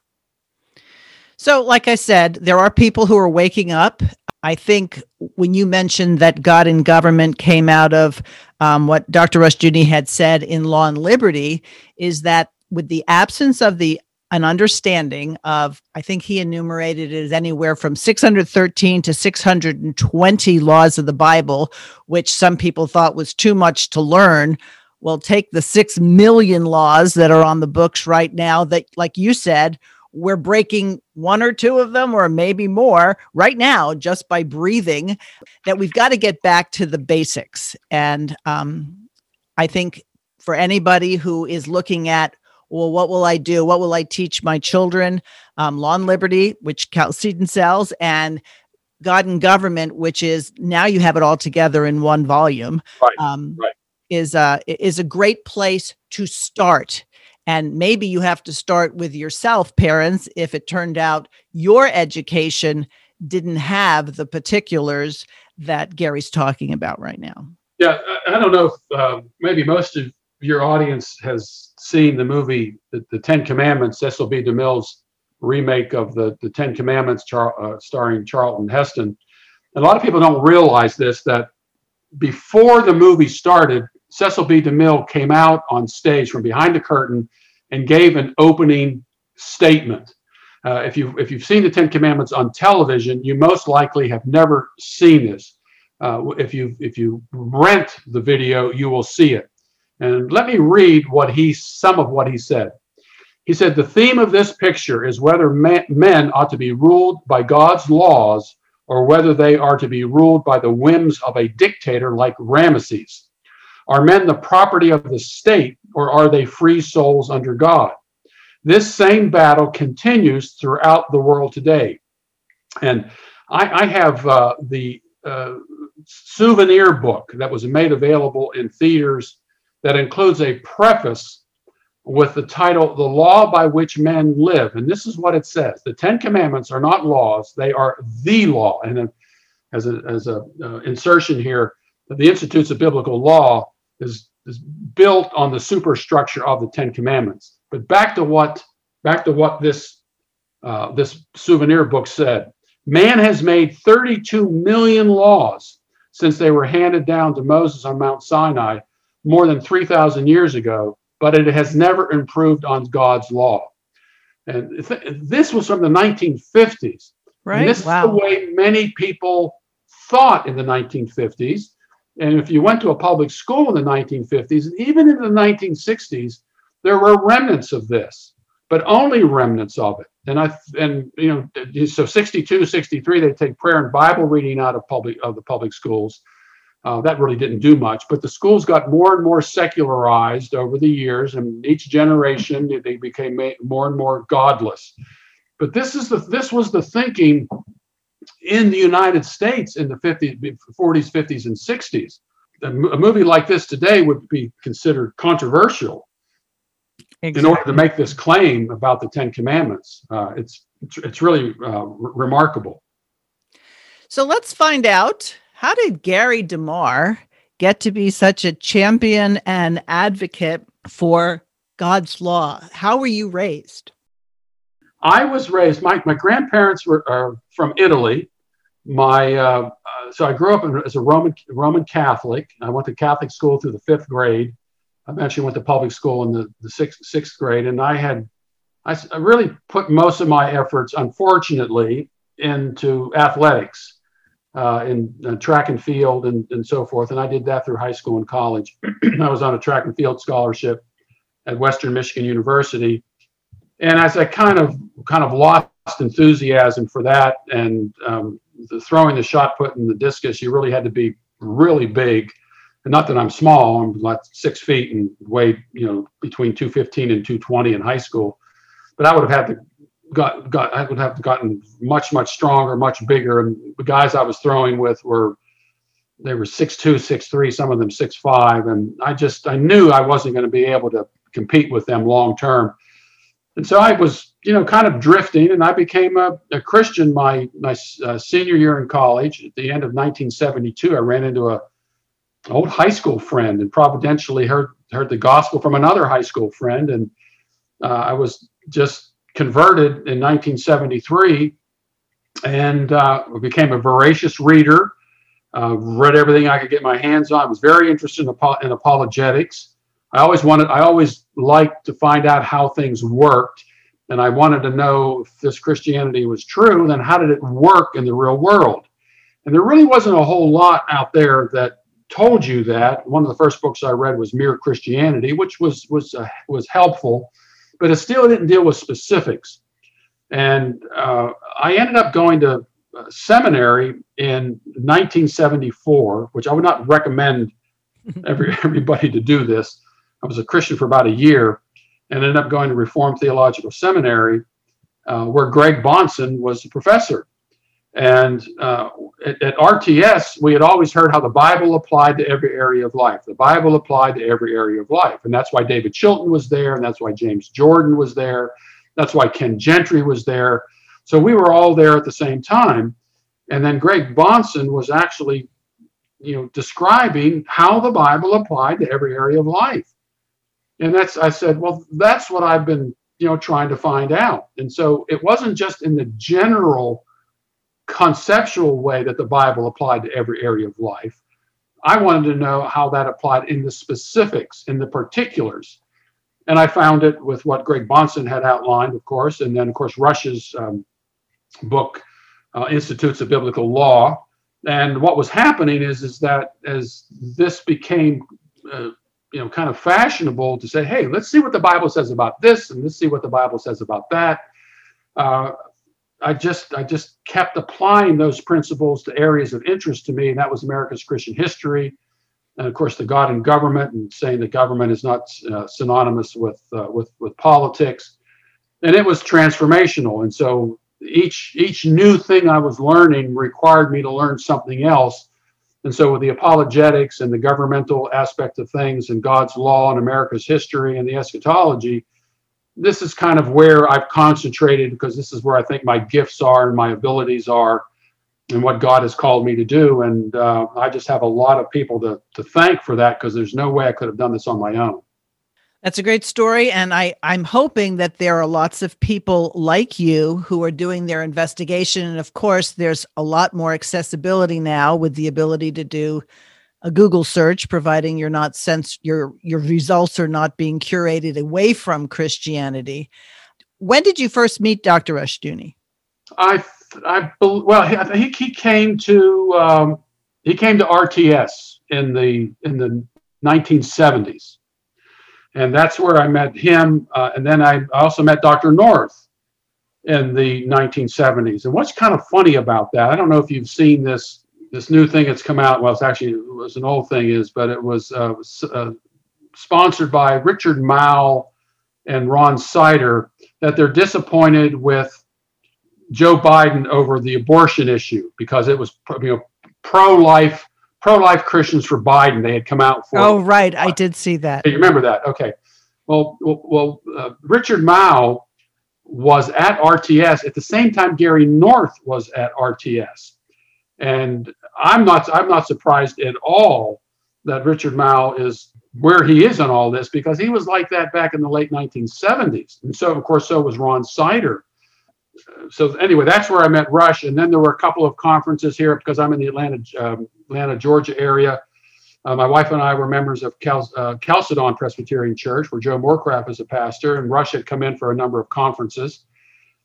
So, like I said, there are people who are waking up I think when you mentioned that God and government came out of um, what Dr. Rushdoony had said in Law and Liberty, is that with the absence of the an understanding of, I think he enumerated it as anywhere from 613 to 620 laws of the Bible, which some people thought was too much to learn. Well, take the 6 million laws that are on the books right now that, like you said, we're breaking one or two of them or maybe more right now just by breathing that we've got to get back to the basics and um, i think for anybody who is looking at well what will i do what will i teach my children um, law and liberty which chalcedon sells and god and government which is now you have it all together in one volume right, um, right. is uh, is a great place to start and maybe you have to start with yourself, parents, if it turned out your education didn't have the particulars that Gary's talking about right now. Yeah, I, don't know if uh, maybe most of your audience has seen the movie The, the Ten Commandments, Cecil B. DeMille's remake of the, the Ten Commandments char- uh, starring Charlton Heston. a lot of people don't realize this that before the movie started, Cecil B. DeMille came out on stage from behind the curtain and gave an opening statement. Uh, if you if you've seen the Ten Commandments on television, you most likely have never seen this. Uh, if you if you rent the video, you will see it. And let me read what he some of what he said. He said the theme of this picture is whether men ought to be ruled by God's laws or whether they are to be ruled by the whims of a dictator like Ramesses. Are men the property of the state, or are they free souls under God? This same battle continues throughout the world today. And I, I have uh, the uh, souvenir book that was made available in theaters that includes a preface with the title The Law by Which Men Live. And this is what it says The Ten Commandments are not laws, they are the law. And as a, as a uh, insertion here, the Institutes of Biblical Law is, is built on the superstructure of the Ten Commandments. But back to what back to what this uh, this souvenir book said. Man has made 32 million laws since they were handed down to Moses on Mount Sinai more than 3,000 years ago, but it has never improved on God's law. And th- this was from the 1950s. Right. And this wow. is the way many people thought in the 1950s. And if you went to a public school in the 1950s, and even in the 1960s, there were remnants of this, but only remnants of it. And I and you know, so 62, 63, they take prayer and Bible reading out of public of the public schools. Uh, that really didn't do much, but the schools got more and more secularized over the years, and each generation they became more and more godless. But this is the this was the thinking in the United States in the 50s, 40s, 50s, and 60s. A movie like this today would be considered controversial exactly. in order to make this claim about the Ten Commandments. Uh, it's, it's really uh, remarkable. So let's find out how did Gary DeMar get to be such a champion and advocate for God's law? How were you raised? I was raised. My, my grandparents were are from Italy. My uh, uh, so I grew up in, as a Roman Roman Catholic. I went to Catholic school through the fifth grade. I eventually went to public school in the, the sixth sixth grade, and I had I, I really put most of my efforts, unfortunately, into athletics, uh, in uh, track and field, and, and so forth. And I did that through high school and college. I was on a track and field scholarship at Western Michigan University And as I kind of kind of lost enthusiasm for that and um, the throwing the shot put and the discus, you really had to be really big. And not that I'm small, I'm like six feet and weighed, you know, between 215 and 220 in high school. But I would have had to got got I would have gotten much much stronger, much bigger. And the guys I was throwing with were they were six two, six three, some of them six five, and I just I knew I wasn't going to be able to compete with them long term. And so I was, you know, kind of drifting, and I became a, a Christian my my uh, senior year in college. At the end of 1972, I ran into a old high school friend, and providentially heard heard the gospel from another high school friend, and uh, I was just converted in 1973, and uh, became a voracious reader. Uh, read everything I could get my hands on. I was very interested in, in apologetics. I always wanted, I always liked to find out how things worked. And I wanted to know if this Christianity was true, then how did it work in the real world? And there really wasn't a whole lot out there that told you that. One of the first books I read was Mere Christianity, which was was uh, was helpful, but it still didn't deal with specifics. And uh, I ended up going to seminary in 1974, which I would not recommend every, everybody to do this. I was a Christian for about a year and ended up going to Reformed Theological Seminary, uh, where Greg Bahnsen was a professor. And uh, at, at, RTS, we had always heard how the Bible applied to every area of life. The Bible applied to every area of life. And that's why David Chilton was there, and that's why James Jordan was there. That's why Ken Gentry was there. So we were all there at the same time. And then Greg Bahnsen was actually, you know, describing how the Bible applied to every area of life. And that's, I said, well, that's what I've been, you know, trying to find out. And so it wasn't just in the general conceptual way that the Bible applied to every area of life. I wanted to know how that applied in the specifics, in the particulars. And I found it with what Greg Bahnsen had outlined, of course, and then, of course, Rush's um, book, uh, Institutes of Biblical Law. And what was happening is, is that as this became uh, you know kind of fashionable to say hey let's see what the bible says about this and let's see what the bible says about that uh, i just i just kept applying those principles to areas of interest to me and that was america's christian history. And of course the god and government and saying that government is not uh, synonymous with uh, with with politics. And it was transformational. And so each each new thing i was learning required me to learn something else. And so, with the apologetics and the governmental aspect of things and God's law and America's history and the eschatology, this is kind of where I've concentrated because this is where I think my gifts are and my abilities are and what God has called me to do. And uh, I just have a lot of people to, to thank for that because there's no way I could have done this on my own. That's a great story. And I, I'm hoping that there are lots of people like you who are doing their investigation. And of course, there's a lot more accessibility now with the ability to do a Google search, providing you're not sense your your results are not being curated away from Christianity. When did you first meet Dr. Rushdoony? I I well think he came to um, he came to RTS in the in the 1970s and that's where I met him. Uh, and then I also met Dr. North in the 1970s. And what's kind of funny about that, I don't know if you've seen this this new thing that's come out. Well, it's actually it was an old thing, is but it was uh, uh, sponsored by Richard Mouw and Ron Sider that they're disappointed with Joe Biden over the abortion issue because it was you know pro-life pro-life Christians for Biden. They had come out for. Oh, right, I did see that. You remember that? Okay. Well, well, uh, Richard Mouw was at RTS at the same time Gary North was at RTS, and I'm not I'm not surprised at all that Richard Mouw is where he is in all this because he was like that back in the late 1970s, and so of course so was Ron Sider so anyway, that's where I met Rush, and then there were a couple of conferences here because I'm in the Atlanta, um, Atlanta, Georgia area. Uh, my wife and I were members of Cal- uh, Chalcedon Presbyterian Church, where Joe Morecraft is a pastor, and Rush had come in for a number of conferences.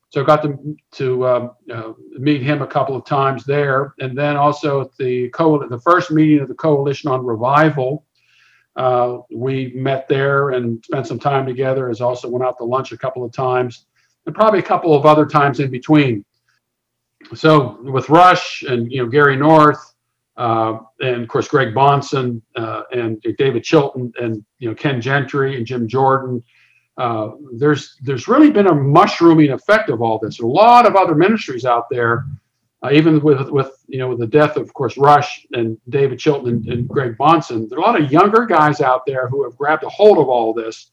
So I got to to um, uh, meet him a couple of times there, and then also at the co- the first meeting of the Coalition on Revival. Uh, we met there and spent some time together. As also went out to lunch a couple of times and probably a couple of other times in between. So with Rush and you know Gary North, uh, and of course Greg Bahnsen uh, and David Chilton and you know Ken Gentry and Jim Jordan. Uh, there's there's really been a mushrooming effect of all this. A lot of other ministries out there, uh, even with with you know with the death of, of course Rush and David Chilton and, and Greg Bahnsen, There are a lot of younger guys out there who have grabbed a hold of all this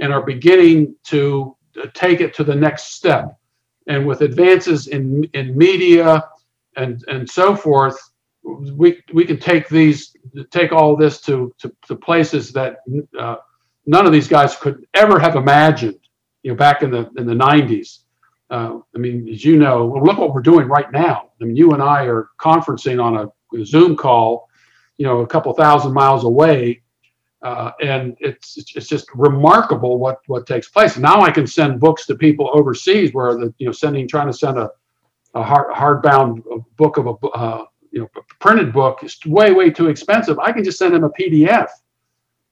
and are beginning to take it to the next step. And with advances in in media and and so forth, we we can take these take all this to to, to places that uh, none of these guys could ever have imagined. You know, back in the in the 90s. Uh, I mean, as you know, look what we're doing right now. I mean, you and I are conferencing on a, a Zoom call, you know, a couple thousand miles away, uh, and it's it's just remarkable what what takes place. Now I can send books to people overseas where the you know sending trying to send a a hard hardbound book of a uh, you know printed book is way way too expensive. I can just send them a PDF.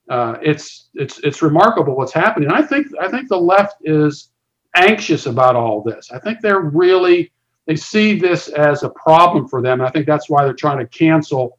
Uh, it's it's it's remarkable what's happening. I think I think the left is anxious about all this. I think they're really they see this as a problem for them. I think that's why they're trying to cancel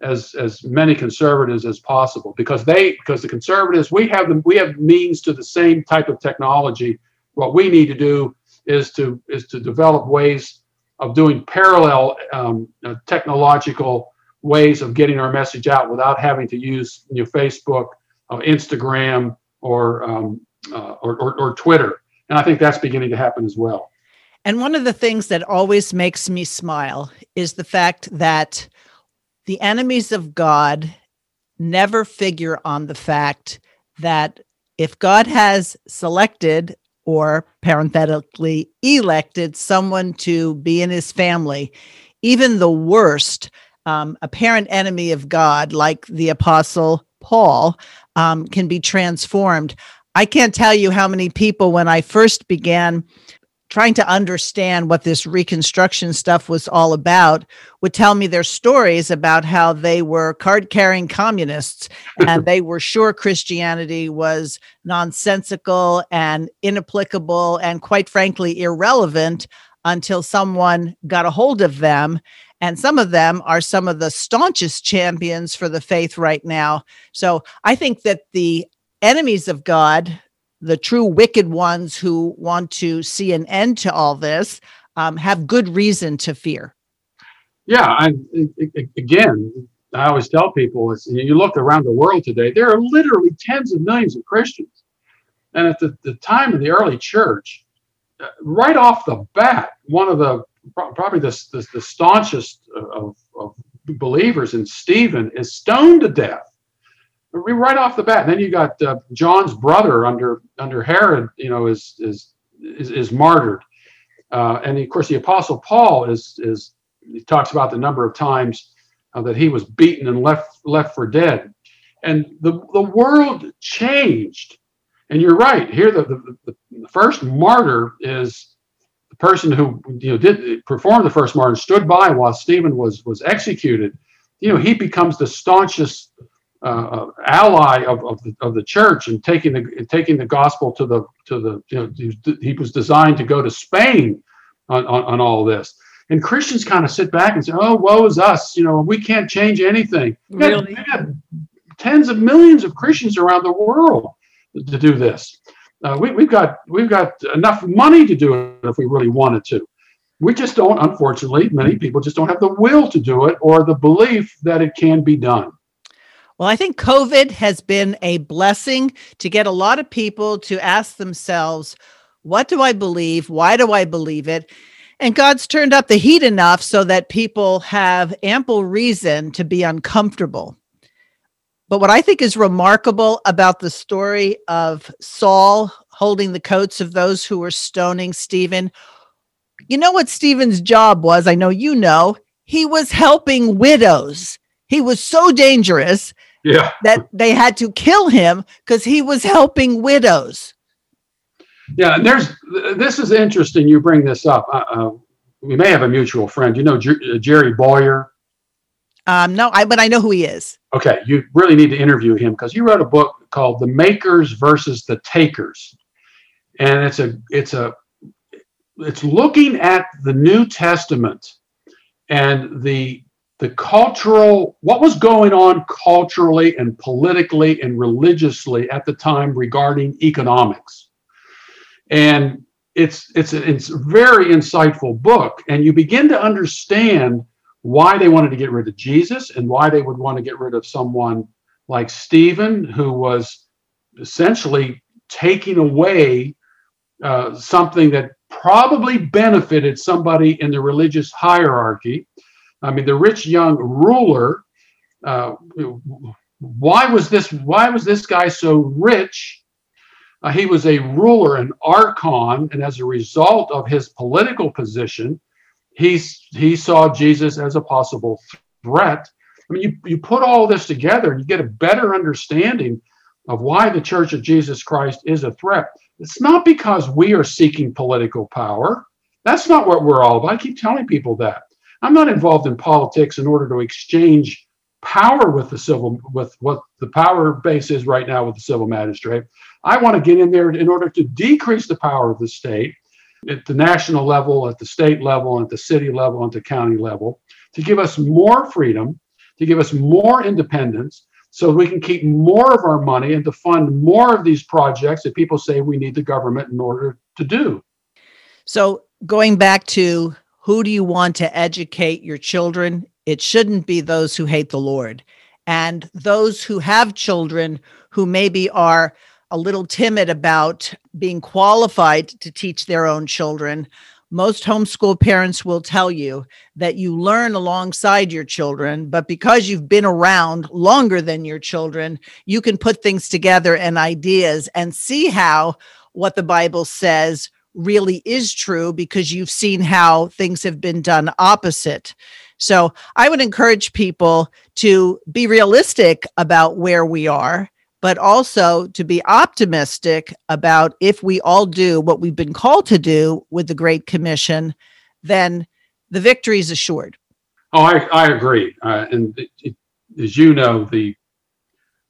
as as many conservatives as possible because they because the conservatives we have the, we have means to the same type of technology what we need to do is to is to develop ways of doing parallel um, uh, technological ways of getting our message out without having to use you know, Facebook, uh, Instagram, or, um, uh, or, or or Twitter. And I think that's beginning to happen as well. And one of the things that always makes me smile is the fact that the enemies of God never figure on the fact that if God has selected or parenthetically elected someone to be in his family, even the worst um, apparent enemy of God, like the apostle Paul, um, can be transformed. I can't tell you how many people, when I first began trying to understand what this reconstruction stuff was all about would tell me their stories about how they were card carrying communists and they were sure Christianity was nonsensical and inapplicable and quite frankly irrelevant until someone got a hold of them and some of them are some of the staunchest champions for the faith right now. So I think that the enemies of God the true wicked ones who want to see an end to all this um, have good reason to fear. Yeah, I, again, I always tell people is you look around the world today, there are literally tens of millions of Christians. And at the, the time of the early church, uh, right off the bat, one of the probably the, the, the staunchest of, of believers in Stephen is stoned to death right off the bat. And then you got uh, John's brother under under Herod, you know, is is is, is martyred, uh, and of course the Apostle Paul is is he talks about the number of times uh, that he was beaten and left left for dead, and the the world changed. And you're right. Here, the, the, the first martyr is person who you know did perform the first martyr, stood by while Stephen was was executed. You know, he becomes the staunchest uh, ally of, of the, of the church and taking the taking the gospel to the to the you know he was designed to go to Spain on, on, on all this. And Christians kind of sit back and say, "Oh, woe is us! You know, we can't change anything." Really? We got tens of millions of Christians around the world to do this. Uh, we, we've got we've got enough money to do it if we really wanted to. We just don't. Unfortunately, many people just don't have the will to do it or the belief that it can be done. Well, I think COVID has been a blessing to get a lot of people to ask themselves, what do I believe? Why do I believe it? And God's turned up the heat enough so that people have ample reason to be uncomfortable. But what I think is remarkable about the story of Saul holding the coats of those who were stoning Stephen, you know what Stephen's job was? I know you know. He was helping widows. He was so dangerous yeah. that they had to kill him because he was helping widows. Yeah, and there's this is interesting. You bring this up. Uh, uh, we may have a mutual friend. You know Jer- uh, Jerry Bowyer. Um, no, I but I know who he is. Okay, you really need to interview him because he wrote a book called "The Makers versus the Takers," and it's a it's a it's looking at the New Testament and the the cultural what was going on culturally and politically and religiously at the time regarding economics and it's it's it's a very insightful book and you begin to understand why they wanted to get rid of jesus and why they would want to get rid of someone like stephen who was essentially taking away uh, something that probably benefited somebody in the religious hierarchy I mean, the rich young ruler. Uh, why was this? Why was this guy so rich? Uh, he was a ruler, an archon, and as a result of his political position, he he saw Jesus as a possible threat. I mean, you you put all this together, and you get a better understanding of why the Church of Jesus Christ is a threat. It's not because we are seeking political power. That's not what we're all about. I keep telling people that. I'm not involved in politics in order to exchange power with the civil with what the power base is right now with the civil magistrate. I want to get in there in order to decrease the power of the state at the national level, at the state level, at the city level, at the county level, to give us more freedom, to give us more independence, so we can keep more of our money and to fund more of these projects that people say we need the government in order to do. So going back to who do you want to educate your children? It shouldn't be those who hate the Lord. And those who have children who maybe are a little timid about being qualified to teach their own children, most homeschool parents will tell you that you learn alongside your children, but because you've been around longer than your children, you can put things together and ideas and see how what the Bible says really is true because you've seen how things have been done opposite. So I would encourage people to be realistic about where we are, but also to be optimistic about if we all do what we've been called to do with the Great Commission, then the victory is assured. Oh, I, I agree. Uh, and it, it, as you know, the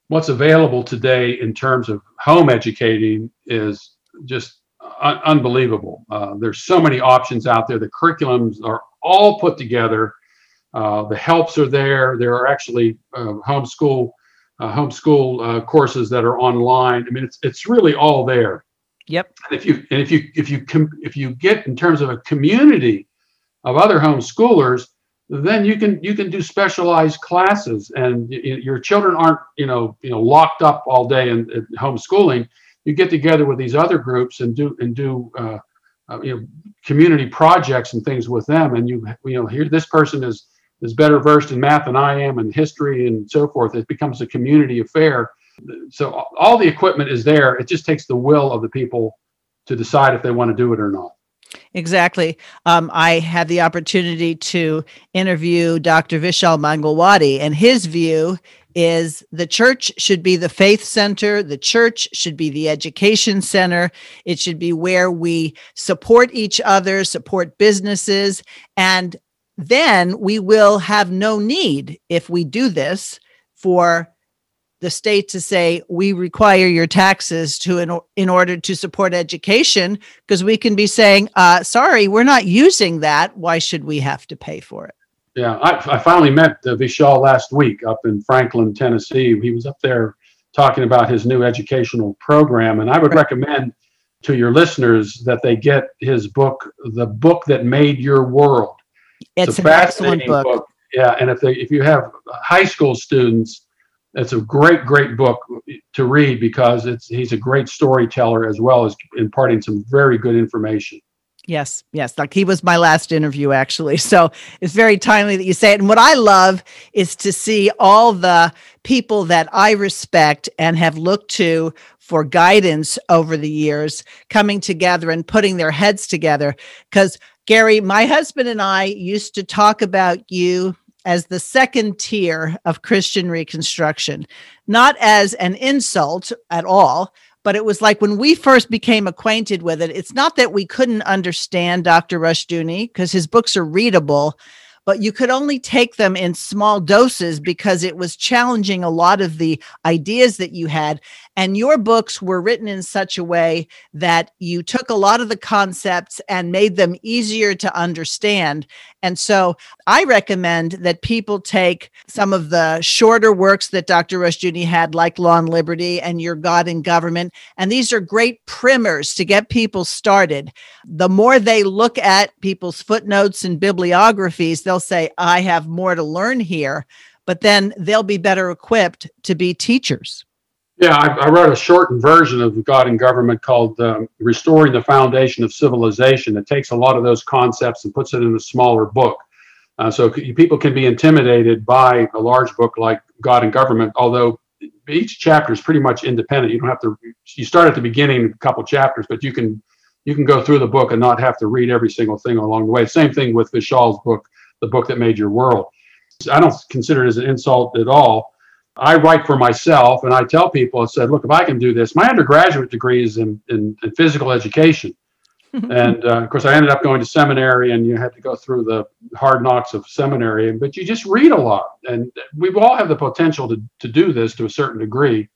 what's available today in terms of home educating is just un- unbelievable. Uh, there's so many options out there. The curriculums are all put together. Uh, the helps are there. There are actually uh, homeschool uh, homeschool uh, courses that are online. I mean, it's it's really all there. Yep. And if you and if you if you com- if you get in terms of a community of other homeschoolers, then you can you can do specialized classes, and y- your children aren't you know you know locked up all day in, in homeschooling you get together with these other groups and do and do uh, uh, you know community projects and things with them and you you know here this person is is better versed in math than I am and history and so forth it becomes a community affair so all the equipment is there it just takes the will of the people to decide if they want to do it or not Exactly. Um, I had the opportunity to interview Dr. Vishal Mangalwadi, and his view is the church should be the faith center, the church should be the education center, it should be where we support each other, support businesses, and then we will have no need if we do this for the state to say we require your taxes to in, in order to support education because we can be saying uh, sorry we're not using that. Why should we have to pay for it? Yeah i, I finally met uh, vishal last week up in franklin tennessee. He was up there talking about his new educational program and i would right. recommend to your listeners that they get his book the book that made your world it's, it's an excellent book. book yeah and if they if you have high school students it's a great, great book to read because it's he's a great storyteller as well as imparting some very good information. Yes, yes. Like he was my last interview, actually. So it's very timely that you say it. And what I love is to see all the people that I respect and have looked to for guidance over the years coming together and putting their heads together. Because, Gary, my husband and I used to talk about you as the second tier of Christian Reconstruction, not as an insult at all, but it was like when we first became acquainted with it, it's not that we couldn't understand Dr. Rushdoony because his books are readable, but you could only take them in small doses because it was challenging a lot of the ideas that you had. And your books were written in such a way that you took a lot of the concepts and made them easier to understand. And so I recommend that people take some of the shorter works that Dr. Rushdoony had, like Law and Liberty and Your God and Government. And these are great primers to get people started. The more they look at people's footnotes and bibliographies, they'll say, I have more to learn here. But then they'll be better equipped to be teachers. Yeah, I, I, wrote a shortened version of God and Government called um, Restoring the Foundation of Civilization. It takes a lot of those concepts and puts it in a smaller book. Uh, so people can be intimidated by a large book like God and Government, although each chapter is pretty much independent. You don't have to, you start at the beginning, a couple chapters, but you can you can go through the book and not have to read every single thing along the way. Same thing with Vishal's book, The Book That Made Your World. I don't consider it as an insult at all I write for myself and I tell people, I said, look, if I can do this, my undergraduate degree is in, in, in physical education. and uh, of course, I ended up going to seminary and you had to go through the hard knocks of seminary, but you just read a lot. And we all have the potential to, to do this to a certain degree.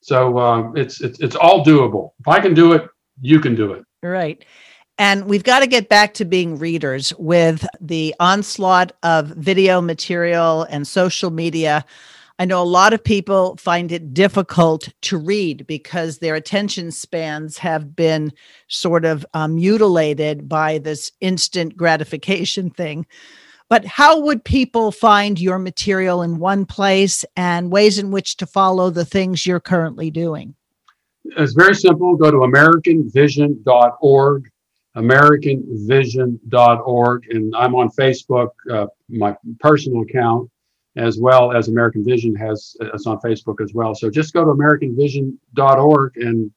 So um, it's, it's, it's all doable. If I can do it, you can do it. Right. And we've got to get back to being readers with the onslaught of video material and social media. I know a lot of people find it difficult to read because their attention spans have been sort of um, mutilated by this instant gratification thing. But how would people find your material in one place and ways in which to follow the things you're currently doing? It's very simple. Go to AmericanVision.org, AmericanVision.org, and I'm on Facebook, uh, my personal account as well as American Vision has us on Facebook as well. So just go to AmericanVision.org and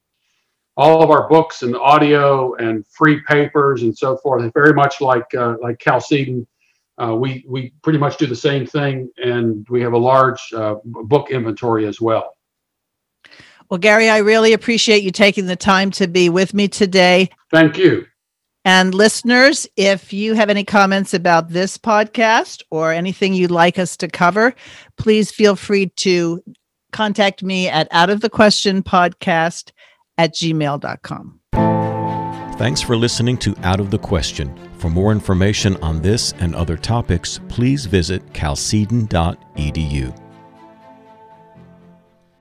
all of our books and audio and free papers and so forth. Very much like uh, like Chalcedon, uh, we we pretty much do the same thing, and we have a large uh, book inventory as well. Well, Gary, I really appreciate you taking the time to be with me today. Thank you. And listeners, if you have any comments about this podcast or anything you'd like us to cover, please feel free to contact me at out of the question podcast at gmail.com. Thanks for listening to Out of the Question. For more information on this and other topics, please visit chalcedon.edu.